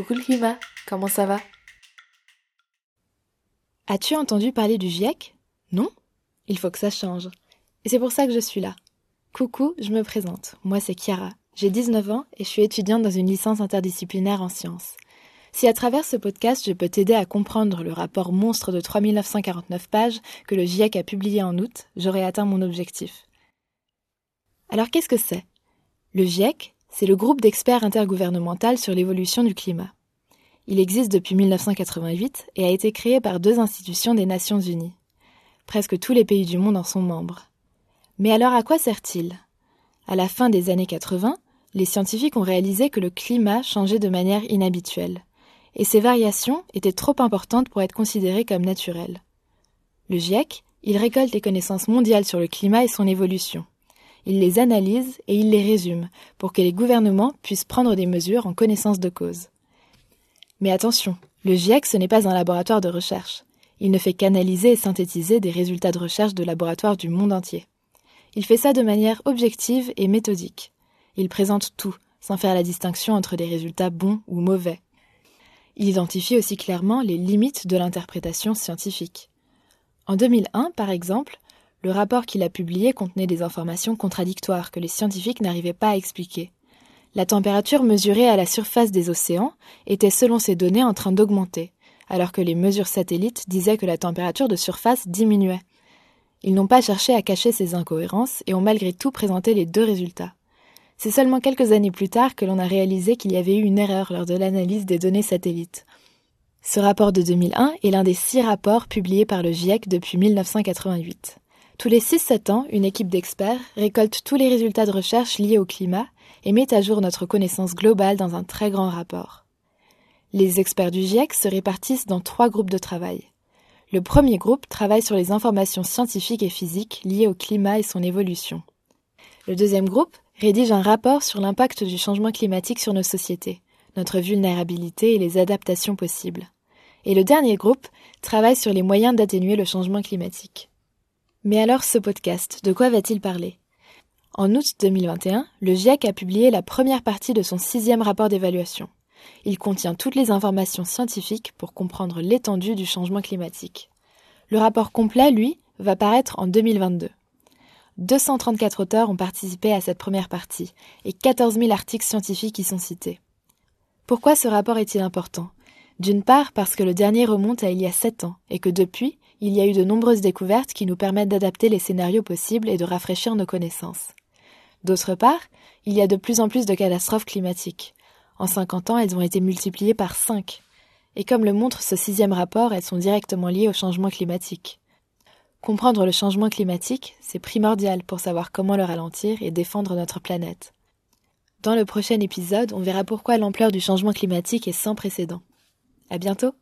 Coucou le climat, comment ça va? As-tu entendu parler du GIEC Non? Il faut que ça change. Et c'est pour ça que je suis là. Coucou, je me présente. Moi c'est Chiara. J'ai 19 ans et je suis étudiante dans une licence interdisciplinaire en sciences. Si à travers ce podcast je peux t'aider à comprendre le rapport monstre de 3949 pages que le GIEC a publié en août, j'aurai atteint mon objectif. Alors qu'est-ce que c'est? Le GIEC, c'est le groupe d'experts intergouvernemental sur l'évolution du climat. Il existe depuis 1988 et a été créé par deux institutions des Nations Unies. Presque tous les pays du monde en sont membres. Mais alors à quoi sert-il? À la fin des années 80, les scientifiques ont réalisé que le climat changeait de manière inhabituelle, et ces variations étaient trop importantes pour être considérées comme naturelles. Le GIEC, il récolte les connaissances mondiales sur le climat et son évolution. Il les analyse et il les résume pour que les gouvernements puissent prendre des mesures en connaissance de cause. Mais attention, le GIEC ce n'est pas un laboratoire de recherche. Il ne fait qu'analyser et synthétiser des résultats de recherche de laboratoires du monde entier. Il fait ça de manière objective et méthodique. Il présente tout, sans faire la distinction entre des résultats bons ou mauvais. Il identifie aussi clairement les limites de l'interprétation scientifique. En 2001, par exemple, le rapport qu'il a publié contenait des informations contradictoires que les scientifiques n'arrivaient pas à expliquer. La température mesurée à la surface des océans était selon ces données en train d'augmenter, alors que les mesures satellites disaient que la température de surface diminuait. Ils n'ont pas cherché à cacher ces incohérences et ont malgré tout présenté les deux résultats. C'est seulement quelques années plus tard que l'on a réalisé qu'il y avait eu une erreur lors de l'analyse des données satellites. Ce rapport de 2001 est l'un des six rapports publiés par le GIEC depuis 1988. Tous les 6-7 ans, une équipe d'experts récolte tous les résultats de recherche liés au climat et met à jour notre connaissance globale dans un très grand rapport. Les experts du GIEC se répartissent dans trois groupes de travail. Le premier groupe travaille sur les informations scientifiques et physiques liées au climat et son évolution. Le deuxième groupe rédige un rapport sur l'impact du changement climatique sur nos sociétés, notre vulnérabilité et les adaptations possibles. Et le dernier groupe travaille sur les moyens d'atténuer le changement climatique. Mais alors ce podcast, de quoi va-t-il parler? En août 2021, le GIEC a publié la première partie de son sixième rapport d'évaluation. Il contient toutes les informations scientifiques pour comprendre l'étendue du changement climatique. Le rapport complet, lui, va paraître en 2022. 234 auteurs ont participé à cette première partie et 14 000 articles scientifiques y sont cités. Pourquoi ce rapport est-il important? D'une part parce que le dernier remonte à il y a 7 ans et que depuis, il y a eu de nombreuses découvertes qui nous permettent d'adapter les scénarios possibles et de rafraîchir nos connaissances. D'autre part, il y a de plus en plus de catastrophes climatiques. En 50 ans, elles ont été multipliées par 5. Et comme le montre ce sixième rapport, elles sont directement liées au changement climatique. Comprendre le changement climatique, c'est primordial pour savoir comment le ralentir et défendre notre planète. Dans le prochain épisode, on verra pourquoi l'ampleur du changement climatique est sans précédent. À bientôt!